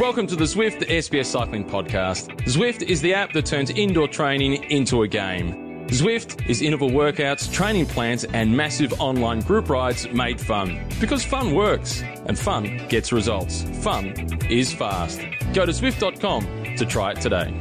Welcome to the Zwift SBS Cycling Podcast. Zwift is the app that turns indoor training into a game. Zwift is interval workouts, training plans, and massive online group rides made fun. Because fun works, and fun gets results. Fun is fast. Go to Zwift.com to try it today.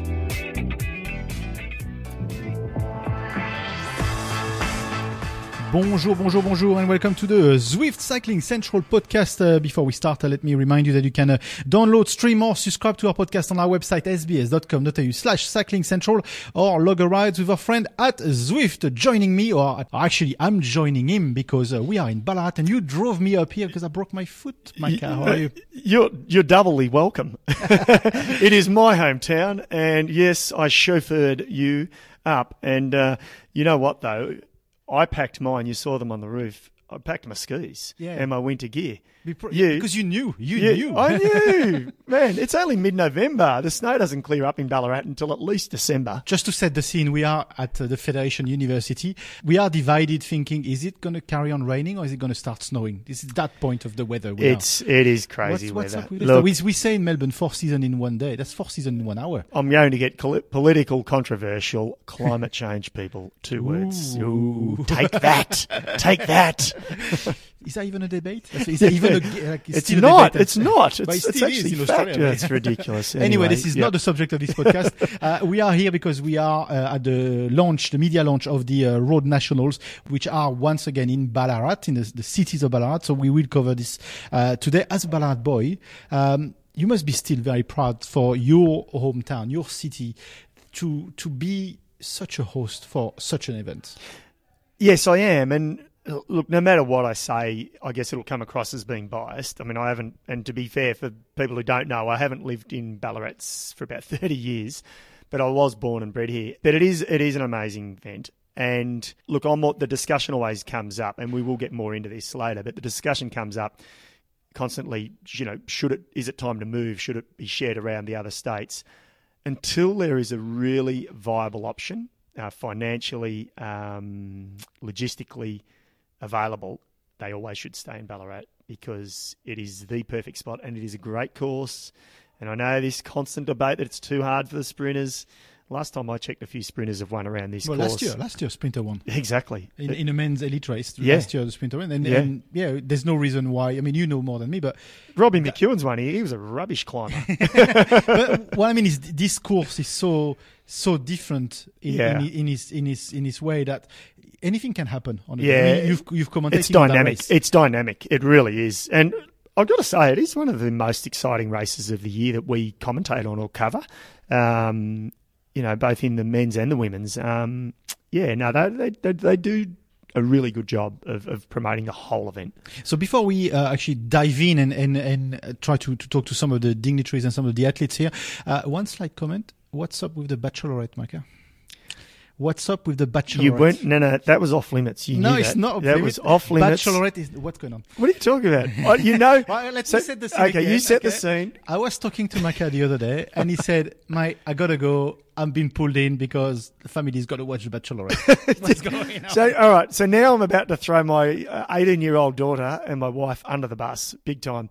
Bonjour, bonjour, bonjour, and welcome to the Zwift Cycling Central podcast. Uh, before we start, uh, let me remind you that you can uh, download, stream, or subscribe to our podcast on our website, sbs.com.au slash cycling central, or log a ride with our friend at Zwift. Joining me, or actually, I'm joining him because uh, we are in Ballarat, and you drove me up here because I broke my foot. Micah, how are you? You're you're doubly welcome. it is my hometown, and yes, I chauffeured you up. And uh, you know what though, I packed mine. You saw them on the roof. I packed my skis Yeah. and my winter gear. Be You- because you knew, you Yeah, knew. I knew, man. It's only mid-November. The snow doesn't clear up in Ballarat until at least December. Just to set the scene, we are at uh, the Federation University. We are divided thinking, is it going to carry on raining or is it going to start snowing? This is that point of the weather. we are. It's it is crazy what's, what's weather. up with this? Look, We, we say in Melbourne four season in one day. That's four season in one hour. I'm going to get political, controversial, climate change people. Two words. Ooh, take that. Take that. Is that even a debate? Is that even a, like, It's not. It's not. But It's, it's actually in fact. Australia, It's ridiculous. Anyway, this is yeah. not the subject of this podcast. uh, we are here because we are uh, at the launch, the media launch of the uh, Road Nationals, which are once again in Ballarat, in the, the cities of Ballarat. So we will cover this uh, today. As a Ballarat boy, um, you must be still very proud for your hometown, your city, to to be such a host for such an event. Yes, I am. And look, no matter what I say, I guess it'll come across as being biased. I mean, I haven't, and to be fair, for people who don't know, I haven't lived in Ballarat for about 30 years, but I was born and bred here. But it is, it is an amazing event. And look, I'm, the discussion always comes up, and we will get more into this later, but the discussion comes up constantly, you know, should it, is it time to move? Should it be shared around the other states? Until there is a really viable option, uh, financially, um, logistically available, they always should stay in Ballarat because it is the perfect spot and it is a great course. And I know this constant debate that it's too hard for the sprinters. Last time I checked, a few sprinters have won around this Well, course. last year, last year, Sprinter won. Exactly. In, in a men's elite race Yeah. last year, the sprinter won, and Yeah. and yeah, there's no reason why. I mean, you know more than me, but Robbie McEwen's one. He, he was a rubbish climber. but what I mean is this course is so so different in, Yeah. in, in his in his in his way that anything can happen on it. Yeah, I mean, you've you've commented. it's dynamic. It's dynamic. It really is. And I've got to say, it is one of the most exciting races of the year that we commentate on or cover. Um, you know, both in the men's and the women's. Um, yeah, no, they, they, they, they do a really good job of, of promoting the whole event. So before we uh, actually dive in and and, and try to, to talk to some of the dignitaries and some of the athletes here, uh, one slight comment: What's up with the bachelorette, Micah? What's up with the bachelorette? You weren't, no, no, that was off limits. You no, knew it's that. not. off That limits. was off limits. Bachelorette is what's going on. What are you talking about? Oh, you know, Well, let So- set the scene. okay, again, you set the scene. I was talking to Micah the other day, and he said, "My, I gotta go. I'm being pulled in because the family's got to watch The Bachelorette." What's going on? So, all right. So now I'm about to throw my uh, 18 year old daughter and my wife under the bus, big time.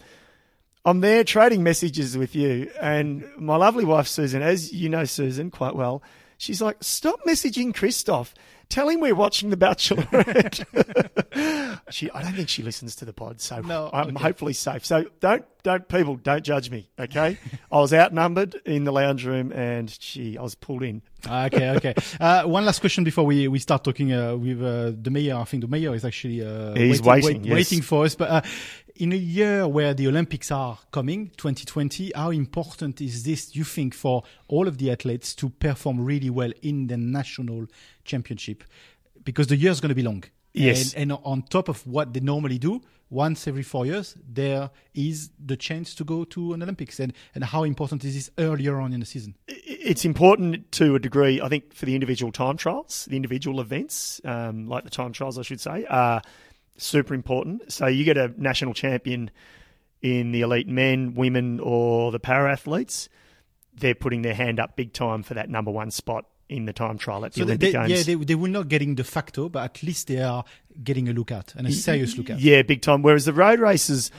I'm there trading messages with you, and my lovely wife Susan, as you know Susan quite well, she's like, "Stop messaging Christoph. Tell him we're watching The Bachelorette." she, I don't think she listens to the pod, so No, I'm okay. hopefully safe. So don't, don't people, don't judge me, okay? I was outnumbered in the lounge room, and she, I was pulled in. okay, okay. Uh, one last question before we, we start talking uh, with uh, the mayor. I think the mayor is actually uh, He's wait- waiting, yes. waiting for us. But uh, in a year where the Olympics are coming, 2020, how important is this, you think, for all of the athletes to perform really well in the national championship? Because the year is going to be long. Yes. And, and on top of what they normally do, once every four years, there is the chance to go to an Olympics. And, and how important is this earlier on in the season? it's important to a degree, I think, for the individual time trials, the individual events, um, like the time trials, I should say, are super important. So you get a national champion in the elite men, women, or the para athletes, they're putting their hand up big time for that number one spot in the time trial at the So Olympic they- Games. yeah, they, they will not getting de facto, but at least they are getting a look at and a serious look at. Yeah, big time. Whereas the road races,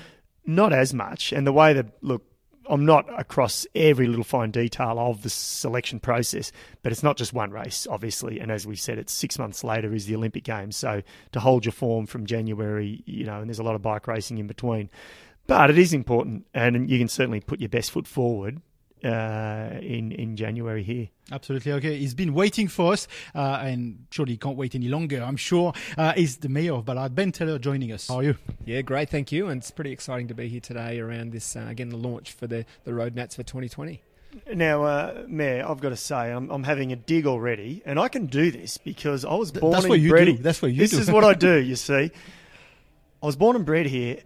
not as much. And the way that look, I'm not across every little fine detail of the selection process, but it's not just one race, obviously. And as we said, it's six months later is the Olympic Games. So to hold your form from January, you know, and there's a lot of bike racing in between. But it is important, and you can certainly put your best foot forward uh, in in January here. Absolutely. Okay. He's been waiting for us, uh, and surely he can't wait any longer. I'm sure. Uh, is the mayor of Ballarat, Ben Taylor, joining us? How are you? Yeah, great. Thank you. And it's pretty exciting to be here today around this uh, again the launch for the the Road Nats for 2020. Now, uh, Mayor, I've got to say, I'm, I'm, having a dig already, and I can do this because I was born That's and what you bred. Do. That's what you this do. is what I do. You see, I was born and bred here,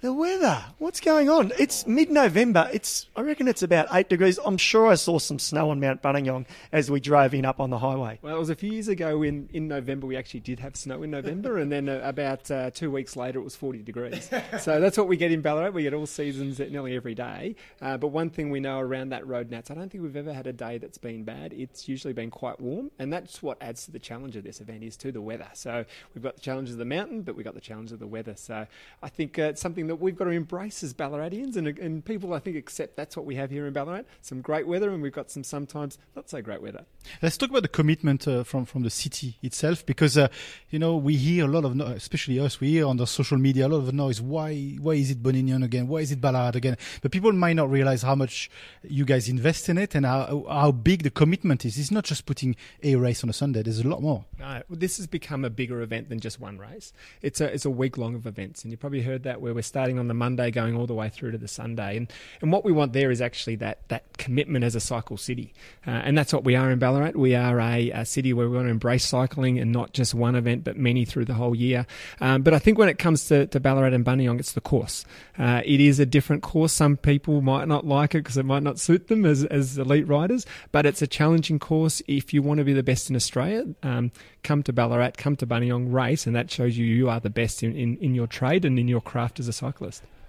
the weather. What's going on? It's mid-November. It's I reckon it's about eight degrees. I'm sure I saw some snow on Mount Buninyong as we drove in up on the highway. Well, it was a few years ago in, in November. We actually did have snow in November, and then uh, about uh, two weeks later, it was 40 degrees. so that's what we get in Ballarat. We get all seasons nearly every day. Uh, but one thing we know around that road, Nats, I don't think we've ever had a day that's been bad. It's usually been quite warm, and that's what adds to the challenge of this event is to the weather. So we've got the challenge of the mountain, but we've got the challenge of the weather. So I think uh, it's something that we've got to embrace as Ballaratians, and, and people I think accept that's what we have here in Ballarat. Some great weather, and we've got some sometimes not so great weather. Let's talk about the commitment uh, from from the city itself, because uh, you know we hear a lot of, no- especially us, we hear on the social media a lot of noise. Why why is it Buninyong again? Why is it Ballarat again? But people might not realize how much you guys invest in it and how how big the commitment is. It's not just putting a race on a Sunday. There's a lot more. No, this has become a bigger event than just one race. It's a it's a week long of events, and you probably heard that where we're starting on the Monday, going all the way through to the Sunday, and and what we want there is actually that that commitment as a cycle city, uh, and that's what we are in Ballarat. We are a, a, city where we want to embrace cycling and not just one event, but many through the whole year. Um, but I think when it comes to, to Ballarat and Buninyong, it's the course. Uh, it is a different course. Some people might not like it because it might not suit them as as elite riders, but it's a challenging course if you want to be the best in Australia. Um, come to Ballarat, come to Buninyong, race, and that shows you you are the best in, in, in your trade and in your craft as a cyclist.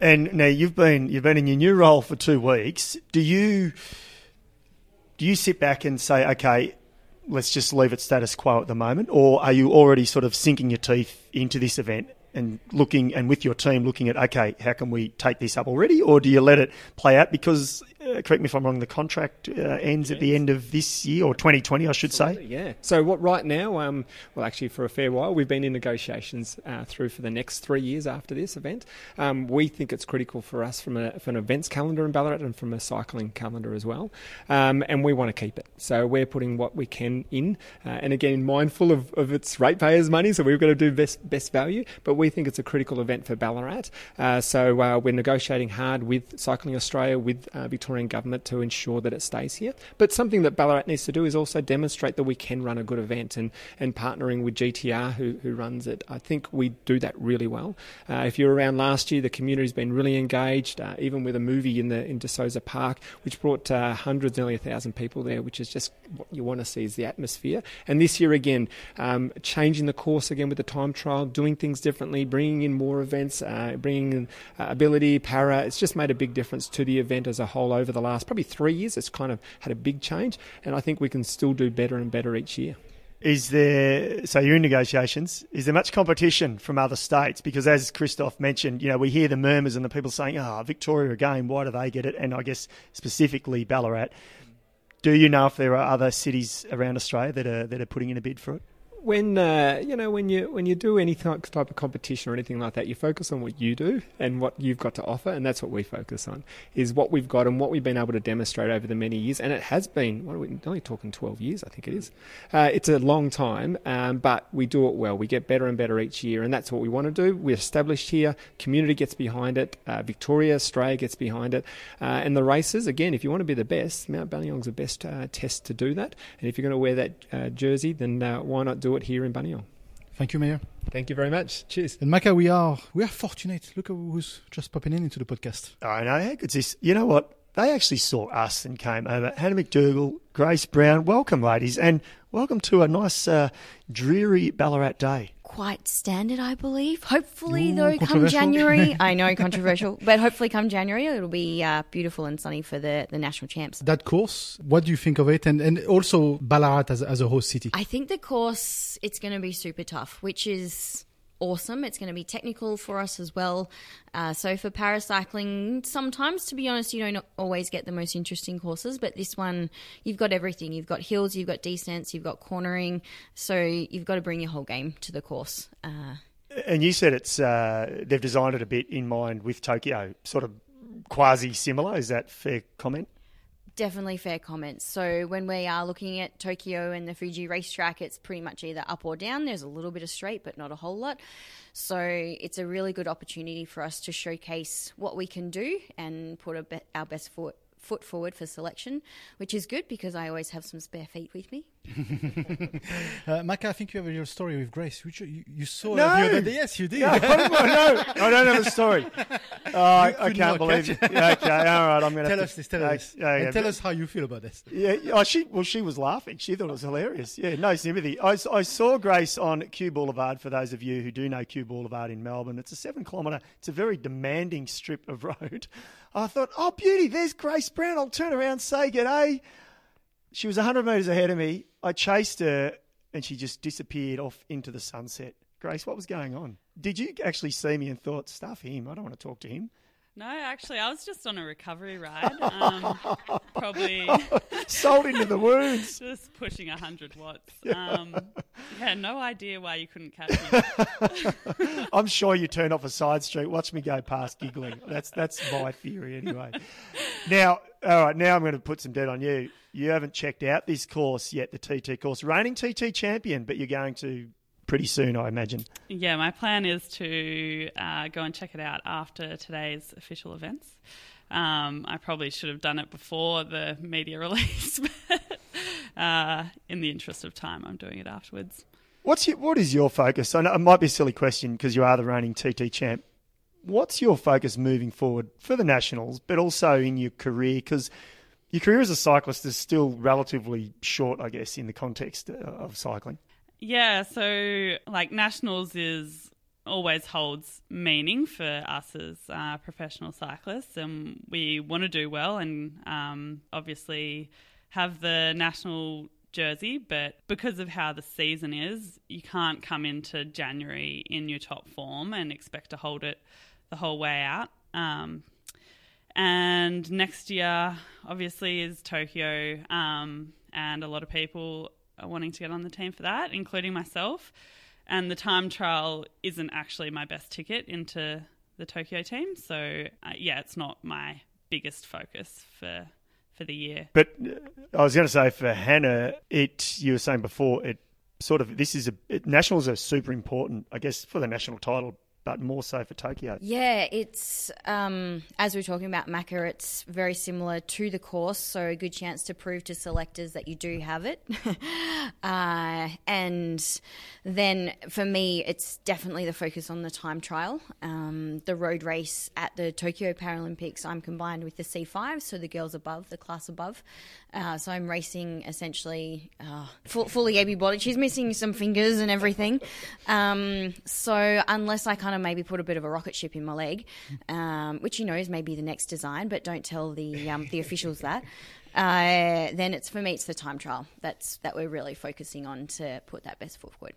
And now you've been you've been in your new role for two weeks. Do you do you sit back and say, okay, let's just leave it status quo at the moment, or are you already sort of sinking your teeth into this event and looking and with your team looking at okay, how can we take this up already, or do you let it play out? Because uh, correct me if I'm wrong, the contract uh, ends at the end of this year or 2020, I should say. Yeah. So what right now? Um, well, actually, for a fair while, we've been in negotiations uh, through for the next three years after this event. Um, we think it's critical for us from, a, from an events calendar in Ballarat and from a cycling calendar as well, um, and we want to keep it. So we're putting what we can in, uh, and again, mindful of, of its ratepayers' money. So we've got to do best best value, but we think it's a critical event for Ballarat. Uh, so uh, we're negotiating hard with Cycling Australia, with uh, Victorian government to ensure that it stays here. But something that Ballarat needs to do is also demonstrate that we can run a good event and, and partnering with GTR who, who runs it. I think we do that really well. Uh, if you were around last year, the community's been really engaged, uh, even with a movie in the in De Souza Park, which brought uh, hundreds, nearly a thousand people there, which is just what you want to see is the atmosphere. And this year again, um, changing the course again with the time trial, doing things differently, bringing in more events, uh, bringing in uh, ability, para. It's just made a big difference to the event as a whole over the last probably three years. It's kind of had a big change, and I think we can still do better and better each year. Is there, so you're in negotiations, is there much competition from other states? Because as Christoph mentioned, you know, we hear the murmurs and the people saying, oh, Victoria again, why do they get it? And I guess specifically Ballarat. Do you know if there are other cities around Australia that are, that are putting in a bid for it? When uh, you know when you when you do any type of competition or anything like that, you focus on what you do and what you've got to offer, and that's what we focus on is what we've got and what we've been able to demonstrate over the many years. And it has been what are we only talking twelve years, I think it is. Uh, it's a long time, um, but we do it well. We get better and better each year, and that's what we want to do. We're established here. Community gets behind it. Uh, Victoria, Australia gets behind it, uh, and the races again. If you want to be the best, Mount Buninyong's the best uh, test to do that. And if you're going to wear that uh, jersey, then why not do it here in Buninyong. Thank you, Mayor. Thank you very much. Cheers. And Maka, we are we are fortunate. Look at who's just popping in into the podcast. I know. How good's this? You know what? They actually saw us and came over. Hannah McDougall, Grace Brown, welcome, ladies, and welcome to a nice, uh, dreary Ballarat day quite standard, I believe. Hopefully, Ooh, though, come January, I know controversial, but hopefully, come January, it'll be uh, beautiful and sunny for the, the national champs. That course, what do you think of it, and and also Ballarat as as a host city? I think the course it's going to be super tough, which is awesome. It's going to be technical for us as well. Uh, so for paracycling, sometimes, to be honest, you don't always get the most interesting courses, but this one, you've got everything. You've got hills, you've got descents, you've got cornering. So you've got to bring your whole game to the course. Uh, and you said it's uh, they've designed it a bit in mind with Tokyo, sort of quasi similar. Is that fair comment? Definitely fair comments. So when we are looking at Tokyo and the Fuji racetrack, it's pretty much either up or down. There's a little bit of straight, but not a whole lot. So it's a really good opportunity for us to showcase what we can do and put be- our best foot foot forward for selection, which is good because I always have some spare feet with me. uh, Maka, I think you have a little story with Grace. Which you, you saw no. the other day. Yes, you did. No, no, I don't have a story. Oh, I, I can't believe it. Yeah, okay, all right. I'm going to tell us this. Tell us. Yeah, yeah, tell us how you feel about this. Yeah. Oh, she well, she was laughing. She thought it was hilarious. Yeah. No sympathy. I, I saw Grace on Kew Boulevard. For those of you who do know Kew Boulevard in Melbourne, it's a seven kilometre. It's a very demanding strip of road. I thought, oh beauty, there's Grace Brown. I'll turn around, say g'day. She was 100 metres ahead of me. I chased her and she just disappeared off into the sunset. Grace, what was going on? Did you actually see me and thought, stuff him, I don't want to talk to him? No, actually, I was just on a recovery ride. Um, probably sold into the wounds. just pushing hundred watts. Um, yeah, no idea why you couldn't catch me. I'm sure you turned off a side street. Watch me go past giggling. That's that's my theory anyway. Now, all right. Now I'm going to put some debt on you. You haven't checked out this course yet, the TT course, reigning TT champion, but you're going to pretty soon, I imagine. Yeah, my plan is to uh, go and check it out after today's official events. Um, I probably should have done it before the media release, but uh, in the interest of time, I'm doing it afterwards. What's your, what is your focus? I know it might be a silly question because you are the reigning TT champ. What's your focus moving forward for the nationals, but also in your career? Because your career as a cyclist is still relatively short, I guess, in the context of cycling. Yeah, so like nationals is always holds meaning for us as uh, professional cyclists, and we want to do well, and um, obviously have the national jersey. But because of how the season is, you can't come into January in your top form and expect to hold it the whole way out. Um, and next year, obviously, is Tokyo, um, and a lot of people wanting to get on the team for that, including myself. And the time trial isn't actually my best ticket into the Tokyo team. So, uh, yeah, it's not my biggest focus for for the year. But uh, I was going to say for Hannah, it you were saying before it sort of this is a it, nationals are super important, I guess, for the national title but more so for Tokyo. Yeah, it's um, as we are talking about Maka, it's very similar to the course, so a good chance to prove to selectors that you do have it. uh, and then for me, it's definitely the focus on the time trial. Um, the road race at the Tokyo Paralympics, I'm combined with the C5, so the girls above, the class above. Uh, so I'm racing essentially uh, full, fully able bodied. She's missing some fingers and everything. Um, so unless I kind of maybe put a bit of a rocket ship in my leg, um, which you know is maybe the next design, but don't tell the um, the officials that. Uh, then it's for me, it's the time trial. That's that we're really focusing on to put that best foot forward.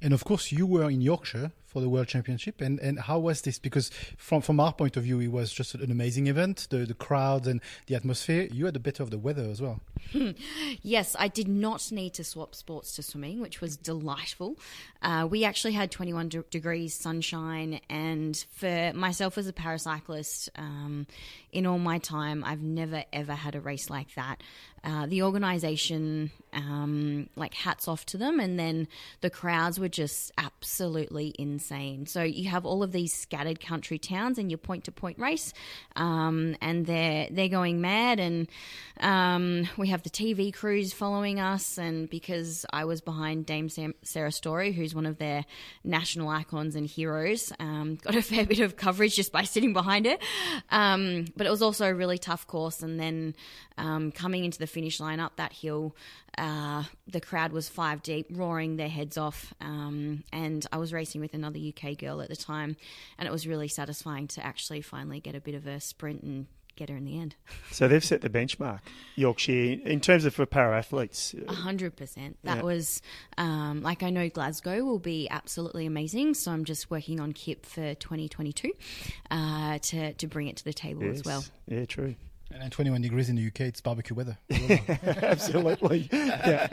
And of course, you were in Yorkshire for the World Championship. And, and how was this? Because from, from our point of view, it was just an amazing event. The, the crowd and the atmosphere. You had a bit of the weather as well. yes, I did not need to swap sports to swimming, which was delightful. Uh, we actually had 21 de- degrees sunshine. And for myself as a paracyclist, um, in all my time, I've never ever had a race like that. Uh, the organisation, um, like hats off to them, and then the crowds were just absolutely insane. So you have all of these scattered country towns in your point to point race, um, and they're they're going mad, and um, we have the TV crews following us, and because I was behind Dame Sam- Sarah Storey, who's one of their national icons and heroes, um, got a fair bit of coverage just by sitting behind it. Um, but it was also a really tough course, and then um, coming into the finish line up that hill, uh, the crowd was five deep, roaring their heads off. Um, and I was racing with another UK girl at the time, and it was really satisfying to actually finally get a bit of a sprint and get her in the end. So they've set the benchmark, Yorkshire, in terms of for para athletes. A hundred percent. That Yeah. was um, like I know Glasgow will be absolutely amazing. So I'm just working on KIP for 2022 uh, to to bring it to the table as well. Yeah, true. And then 21 degrees in the UK, it's barbecue weather. Absolutely. yeah.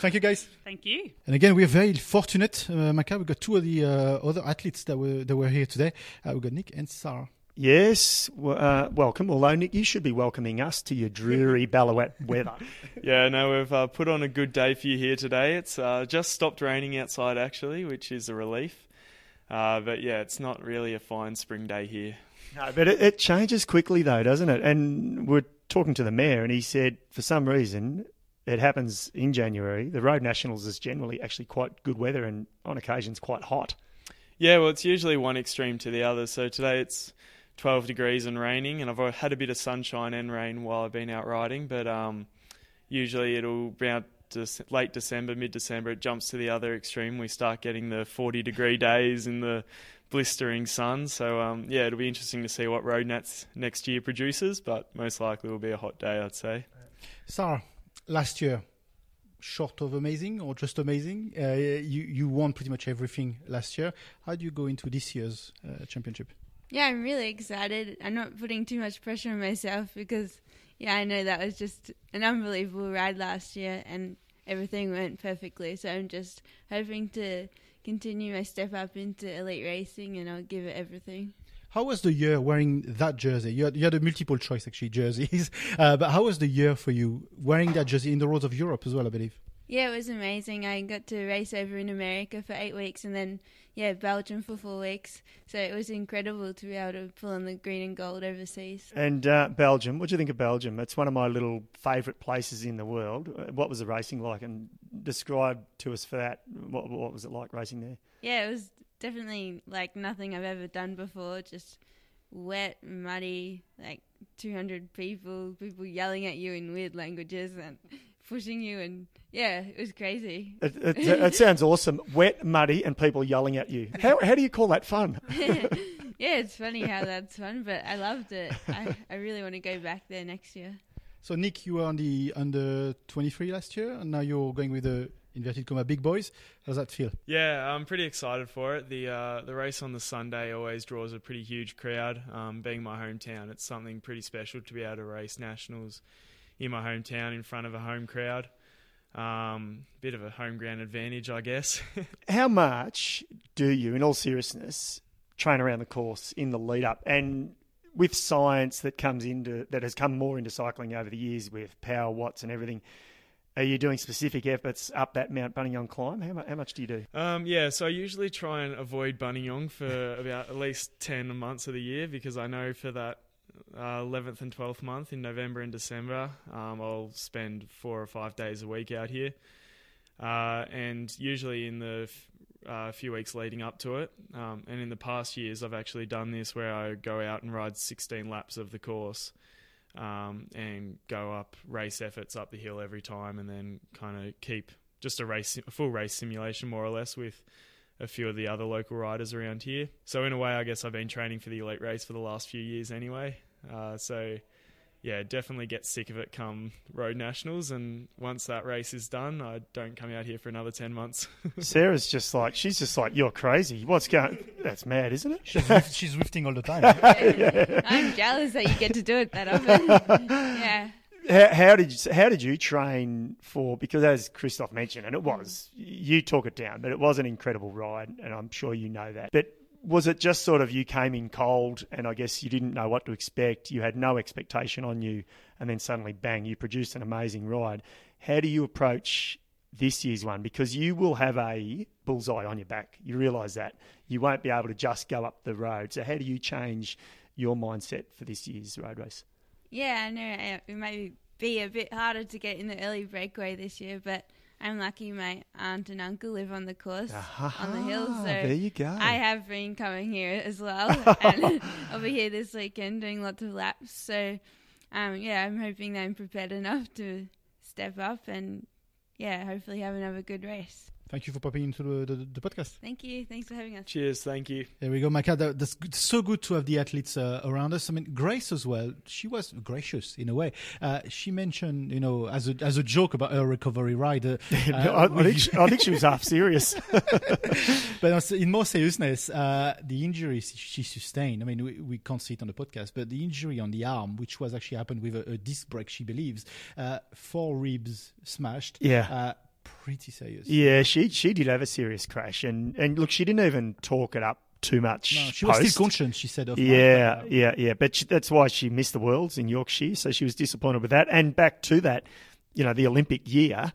Thank you, guys. Thank you. And again, we are very fortunate, uh, Maka. We got two of the uh, other athletes that were that were here today. Uh, we got Nick and Sarah. Yes, uh, welcome. Although, Nick, you should be welcoming us to your dreary Ballarat weather. Yeah, no, we've uh, put on a good day for you here today. It's uh, just stopped raining outside, actually, which is a relief. Uh, but yeah, it's not really a fine spring day here. No, but it, it changes quickly, though, doesn't it? And we're talking to the mayor, and he said for some reason it happens in January. The Road Nationals is generally actually quite good weather and on occasions quite hot. Yeah, well, it's usually one extreme to the other. So today it's 12 degrees and raining, and I've had a bit of sunshine and rain while I've been out riding. But um, usually it'll be out late December, mid December, it jumps to the other extreme. We start getting the 40 degree days and the blistering sun. So um, yeah, it'll be interesting to see what Road Nats next year produces, but most likely will be a hot day, I'd say. Sarah, last year, short of amazing or just amazing, uh, you you won pretty much everything last year. How do you go into this year's uh, championship? Yeah, I'm really excited. I'm not putting too much pressure on myself because, yeah, I know that was just an unbelievable ride last year and everything went perfectly. So I'm just hoping to continue my step up into elite racing and I'll give it everything. How was the year wearing that jersey? You had, you had a multiple choice actually jerseys, uh, but how was the year for you wearing that jersey in the roads of Europe as well? I believe. Yeah, it was amazing. I got to race over in America for eight weeks and then, yeah, Belgium for four weeks. So it was incredible to be able to pull on the green and gold overseas. And uh, Belgium, what do you think of Belgium? It's one of my little favourite places in the world. Uh, What was the racing like? And describe to us for that. What, what was it like racing there? Yeah, it was definitely like nothing I've ever done before. Just wet, muddy, like 200 people, people yelling at you in weird languages and pushing you. And yeah, it was crazy. It, it, it sounds awesome. Wet, muddy, and people yelling at you. How, how do you call that fun? yeah, it's funny how that's fun, but I loved it. I, I really want to go back there next year. So Nick, you were on the under 23 last year, and now you're going with the inverted comma big boys. How does that feel? Yeah, I'm pretty excited for it. The uh, the race on the Sunday always draws a pretty huge crowd. Um, being my hometown, it's something pretty special to be able to race nationals in my hometown in front of a home crowd. Um, bit of a home ground advantage, I guess. How much do you, in all seriousness, train around the course in the lead up? And with science that comes into that has come more into cycling over the years with power watts and everything, are you doing specific efforts up that Mount Buninyong climb? How, how much do you do? Um, yeah, so I usually try and avoid Buninyong for about at least 10 months of the year because I know for that uh, 11th and 12th month in November and December, um, I'll spend four or five days a week out here. Uh, and usually in the uh, few weeks leading up to it, um, and in the past years, I've actually done this where I go out and ride 16 laps of the course um, and go up race efforts up the hill every time, and then kind of keep just a race, a full race simulation more or less with a few of the other local riders around here. So in a way, I guess I've been training for the elite race for the last few years anyway. Uh, so yeah, definitely get sick of it come road nationals, and once that race is done, I don't come out here for another ten months. Sarah's just like she's just like you're crazy. What's going? That's mad, isn't it? She's, lift, she's lifting all the time. I'm jealous that you get to do it that often. yeah. How, how did you, how did you train for? Because as Christoph mentioned, and it was you took it down, but it was an incredible ride, and I'm sure you know that. But was it just sort of you came in cold, and I guess you didn't know what to expect? You had no expectation on you, and then suddenly, bang, you produced an amazing ride. How do you approach this year's one? Because you will have a bullseye on your back. You realise that you won't be able to just go up the road. So how do you change your mindset for this year's road race? Yeah, I know it may be a bit harder to get in the early breakaway this year, but I'm lucky my aunt and uncle live on the course on the hill, so there you go. I have been coming here as well, and I'll be here this weekend doing lots of laps. So, um, yeah, I'm hoping that I'm prepared enough to step up and, yeah, hopefully have another good race. Thank you for popping into the, the, the podcast. Thank you. Thanks for having us. Cheers, thank you. There we go, Micah. That, that's good, so good to have the athletes uh, around us. I mean, Grace as well. She was gracious in a way. Uh, she mentioned, you know, as a as a joke about her recovery ride. Uh, I, I, think she, I think she was half serious. but in more seriousness, uh, the injury she sustained. I mean, we, we can't see it on the podcast, but the injury on the arm, which was actually happened with a, a disc brake, she believes, uh, four ribs smashed. Yeah uh, pretty serious. Yeah, she she did have a serious crash, and and look, she didn't even talk it up too much. No, she post. was still conscious. She said, "Yeah, yeah, yeah." But she, that's why she missed the worlds in Yorkshire, so she was disappointed with that. And back to that, you know, the Olympic year.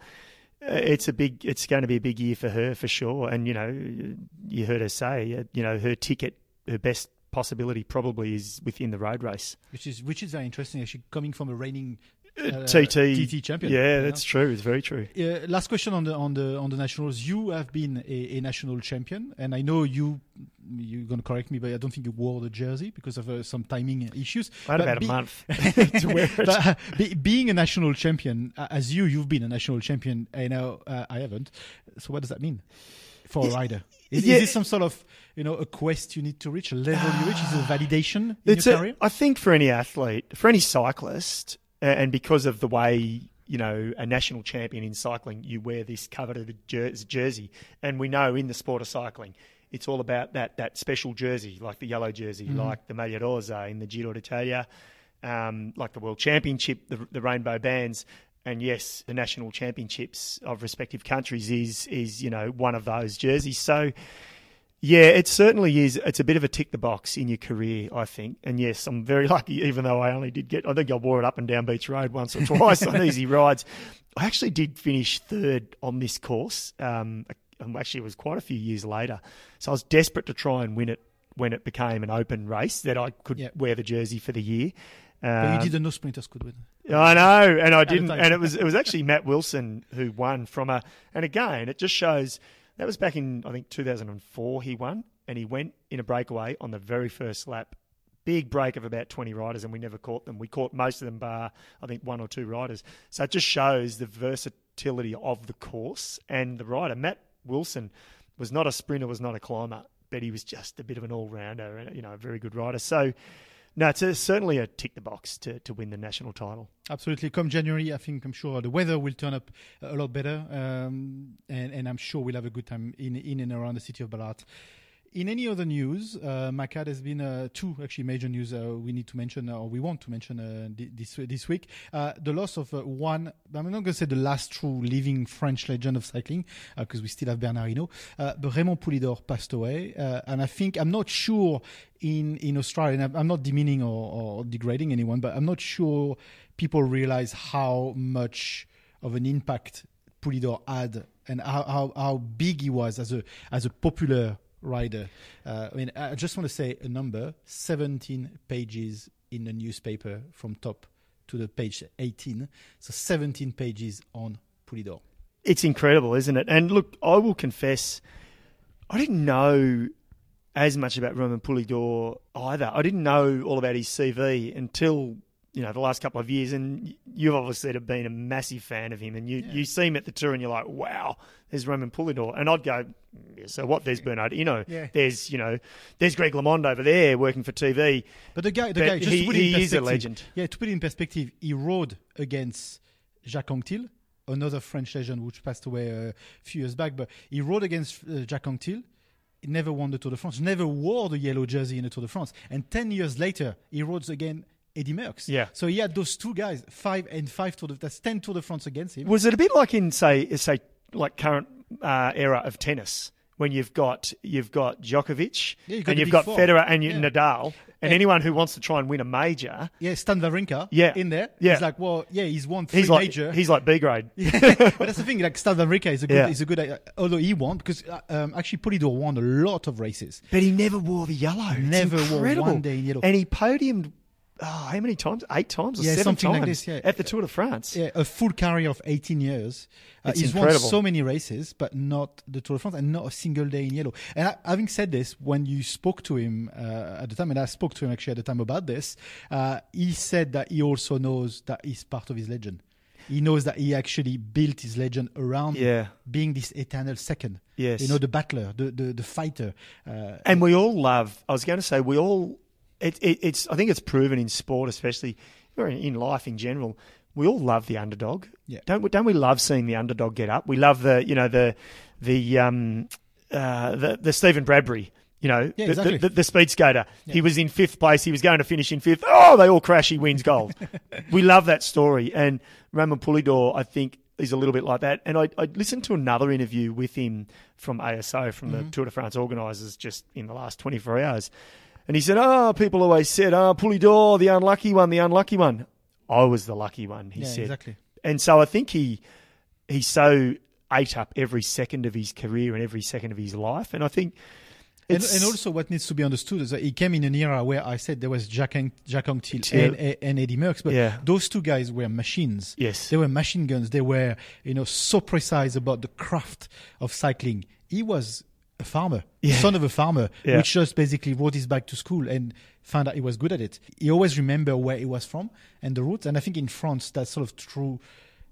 Uh, it's a big. It's going to be a big year for her for sure. And you know, you heard her say, uh, you know, her ticket, her best possibility probably is within the road race, which is which is very interesting. Actually, coming from a reigning uh, TT TT champion. Yeah, that's true. It's very true. Uh, last question on the on the on the nationals. You have been a, a national champion, and I know you you're going to correct me, but I don't think you wore the jersey because of uh, some timing issues. I had but about be- a month to wear it. But, uh, be, being a national champion, uh, as you, you've been a national champion. I know uh, I haven't. So what does that mean for a rider? Is, yeah. is, this some sort of you know a quest you need to reach, a level you reach? Is it a validation in it's your a, career? I think for any athlete, for any cyclist, and because of the way you know a national champion in cycling, you wear this coveted jersey, and we know in the sport of cycling, it's all about that that special jersey, like the yellow jersey, mm. like the Maglia Rosa in the Giro d'Italia, um, like the World Championship, the, the rainbow bands. And yes, the national championships of respective countries is is you know one of those jerseys. So yeah, it certainly is. It's a bit of a tick the box in your career, I think. And yes, I'm very lucky, even though I only did get, I think I wore it up and down Beach Road once or twice on easy rides. I actually did finish third on this course. Um, actually, it was quite a few years later. So I was desperate to try and win it when it became an open race that I could yep. wear the jersey for the year. Um, but you did a no sprinters could win. I know, and I didn't. And it was it was actually Matt Wilson who won from a. And again, it just shows that was back in, I think, 2004 he won, and he went in a breakaway on the very first lap. Big break of about 20 riders, and we never caught them. We caught most of them, bar, I think, one or two riders. So it just shows the versatility of the course and the rider. Matt Wilson was not a sprinter, was not a climber, but he was just a bit of an all rounder and, you know, a very good rider. So, no, it's a, certainly a tick the box to, to win the national title. Absolutely. Come January, I think I'm sure the weather will turn up a lot better, um, and, and I'm sure we'll have a good time in in and around the city of Ballarat. In any other news, uh, Macad has been uh, two actually major news uh, we need to mention or we want to mention uh, this this week. Uh, the loss of uh, one. I'm not going to say the last true living French legend of cycling because uh, we still have Bernard Hinault, but Raymond Poulidor passed away, and I think I'm not sure in in Australia. I'm not demeaning or, or degrading anyone, but I'm not sure people realize how much of an impact Poulidor had and how, how, how big he was as a as a popular rider. Uh, I mean, I just want to say a number: 17 pages in the newspaper from top to the page 18. So 17 pages on Poulidor. It's incredible, isn't it? And look, I will confess, I didn't know as much about Roman Poulidor either. I didn't know all about his CV until you know the last couple of years, and you've obviously been a massive fan of him, and you, yeah. you see him at the tour, and you're like, wow, there's Roman Poulidor, and I'd go, yeah, so what? There's Bernard, you know, yeah. there's you know, there's Greg LeMond over there working for TV, but the guy, the guy, just he, to put it in he is a legend. Yeah, to put it in perspective, he rode against Jacques Anquetil, another French legend which passed away a few years back, but he rode against uh, Jacques Anquetil. He never won the Tour de France, never wore the yellow jersey in the Tour de France. And 10 years later, he rode again Eddy Merckx. Yeah. So he had those two guys, five and five Tour de that's ten Tour de France against him. Was it a bit like in say say like current uh, era of tennis? When you've got you've got Djokovic yeah, you've and you've got four. Federer and yeah. Nadal and, and, anyone who wants to try and win a major, yeah, Stan Wawrinka, yeah, in there, yeah, he's like, well, yeah, he's won three he's like, major, he's like B grade. yeah. but that's the thing, like Stan Wawrinka is a good, yeah. is a good, uh, although he won because uh, um, actually Poulidor won a lot of races, but he never wore the yellow. Never wore one day in yellow, and he podiumed oh, how many times? Eight times or yeah, seven something times like this, yeah. at the Tour de France. Yeah, a full career of 18 years. Uh, he's incredible. won so many races, but not the Tour de France and not a single day in yellow. And I, having said this, when you spoke to him uh, at the time, and I spoke to him actually at the time about this, uh, he said that he also knows that he's part of his legend. he knows that he actually built his legend around Yeah. being this eternal second. Yes. You know, the battler, the, the, the fighter. Uh, And we all love. I was going to say we all. It, it, it's. I think it's proven in sport, especially or in, life in general. We all love the underdog. Yeah. Don't we? Don't we love seeing the underdog get up? We love the. You know the the um uh the the Steven Bradbury. You know Yeah, the, exactly. the, the speed skater. He was in fifth place. He was going to finish in fifth. Oh, they all crash. He wins gold. we love that story. And Ramon Poulidor, I think, is a little bit like that. And I, I listened to another interview with him from ASO, from Mm-hmm. the Tour de France organisers, just in the last 24 hours. And he said, Oh, people always said, ah, Oh, Poulidor, the unlucky one, the unlucky one. I was the lucky one, he yeah, said. exactly. And so I think he he so ate up every second of his career and every second of his life. And I think. And, and also, what needs to be understood is that he came in an era where I said there was Jack, Ang- Jack and, and Eddy Merckx, but Yeah. those two guys were machines. Yes. They were machine guns. They were, you know, so precise about the craft of cycling. He was a farmer, Yeah. son of a farmer, Yeah. which just basically wrote his back to school and found out he was good at it. He always remember where he was from and the roots. And I think in France, that's sort of true.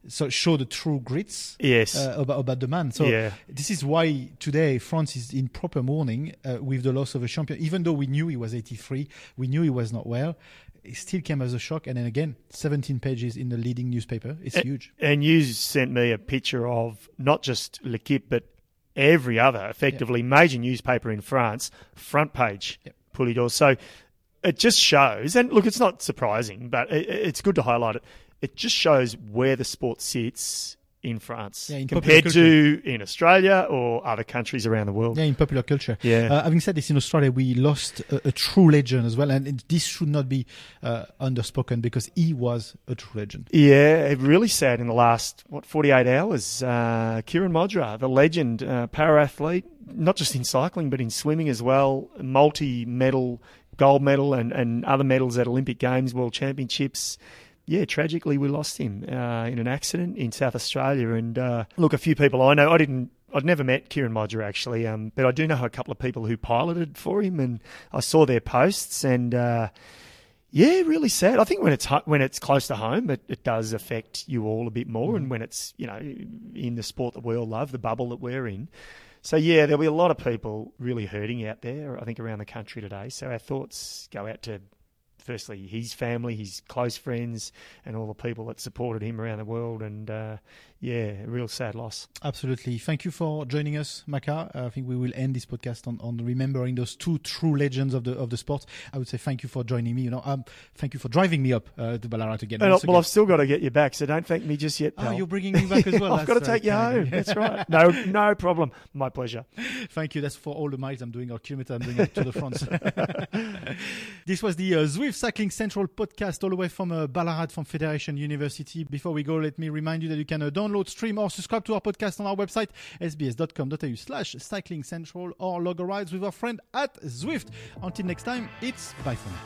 So show the true grits Yes. uh, about, about the man. So Yeah. this is why today France is in proper mourning uh, with the loss of a champion. Even though we knew he was 83, we knew he was not well. It still came as a shock. And then again, 17 pages in the leading newspaper. It's huge. And you sent me a picture of not just L'Equipe, but every other effectively major newspaper in France, front page Yep. Poulidor. So it just shows, and look, it's not surprising, but it, it's good to highlight it. It just shows where the sport sits in France Yeah, in compared to in Australia or other countries around the world. Yeah, in popular culture. Yeah. Uh, having said this, in Australia, we lost a, a true legend as well. And it, this should not be uh, underspoken because he was a true legend. Yeah, it really sad in the last what forty eight hours. Uh, Kieran Modra, the legend, uh, para athlete, not just in cycling but in swimming as well, multi medal, gold medal, and, and other medals at Olympic Games, World Championships. Yeah, tragically we lost him uh, in an accident in South Australia. And uh, look, a few people I know, I didn't. I'd never met Kieran Modra actually, um, but I do know a couple of people who piloted for him, and I saw their posts and. Uh, yeah, really sad. I think when it's when it's close to home, it, it does affect you all a bit more, and when it's you know in the sport that we all love, the bubble that we're in. So yeah, there'll be a lot of people really hurting out there. I think around the country today. So our thoughts go out to firstly his family, his close friends, and all the people that supported him around the world. And uh, yeah, a real sad loss. Absolutely. Thank you for joining us, Maka. I think we will end this podcast on, on remembering those two true legends of the of the sport. I would say thank you for joining me. You know, um, thank you for driving me up uh, to Ballarat again. Well, again. I've still got to get you back, so don't thank me just yet. Oh, you're bringing me back as well. I've got to That's take you home. That's right. No, no problem. My pleasure. Thank you. That's for all the miles I'm doing or kilometers I'm doing to the front. this was the uh, Zwift Cycling Central podcast all the way from uh, Ballarat from Federation University. Before we go, let me remind you that you can uh, download, stream or subscribe to our podcast on our website, sbs.com.au slash cycling central or log a rides with our friend at Zwift. Until next time, it's bye for now.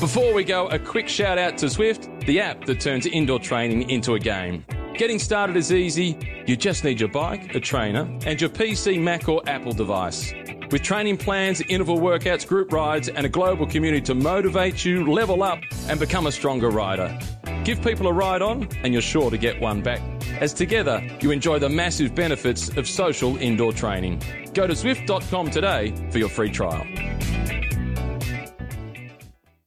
Before we go, a quick shout out to Zwift, the app that turns indoor training into a game. Getting started is easy. You just need your bike, a trainer, and your PC, Mac, or Apple device. With training plans, interval workouts, group rides, and a global community to motivate you, level up, and become a stronger rider. Give people a ride on, and you're sure to get one back. As together, you enjoy the massive benefits of social indoor training. Go to Zwift.com today for your free trial.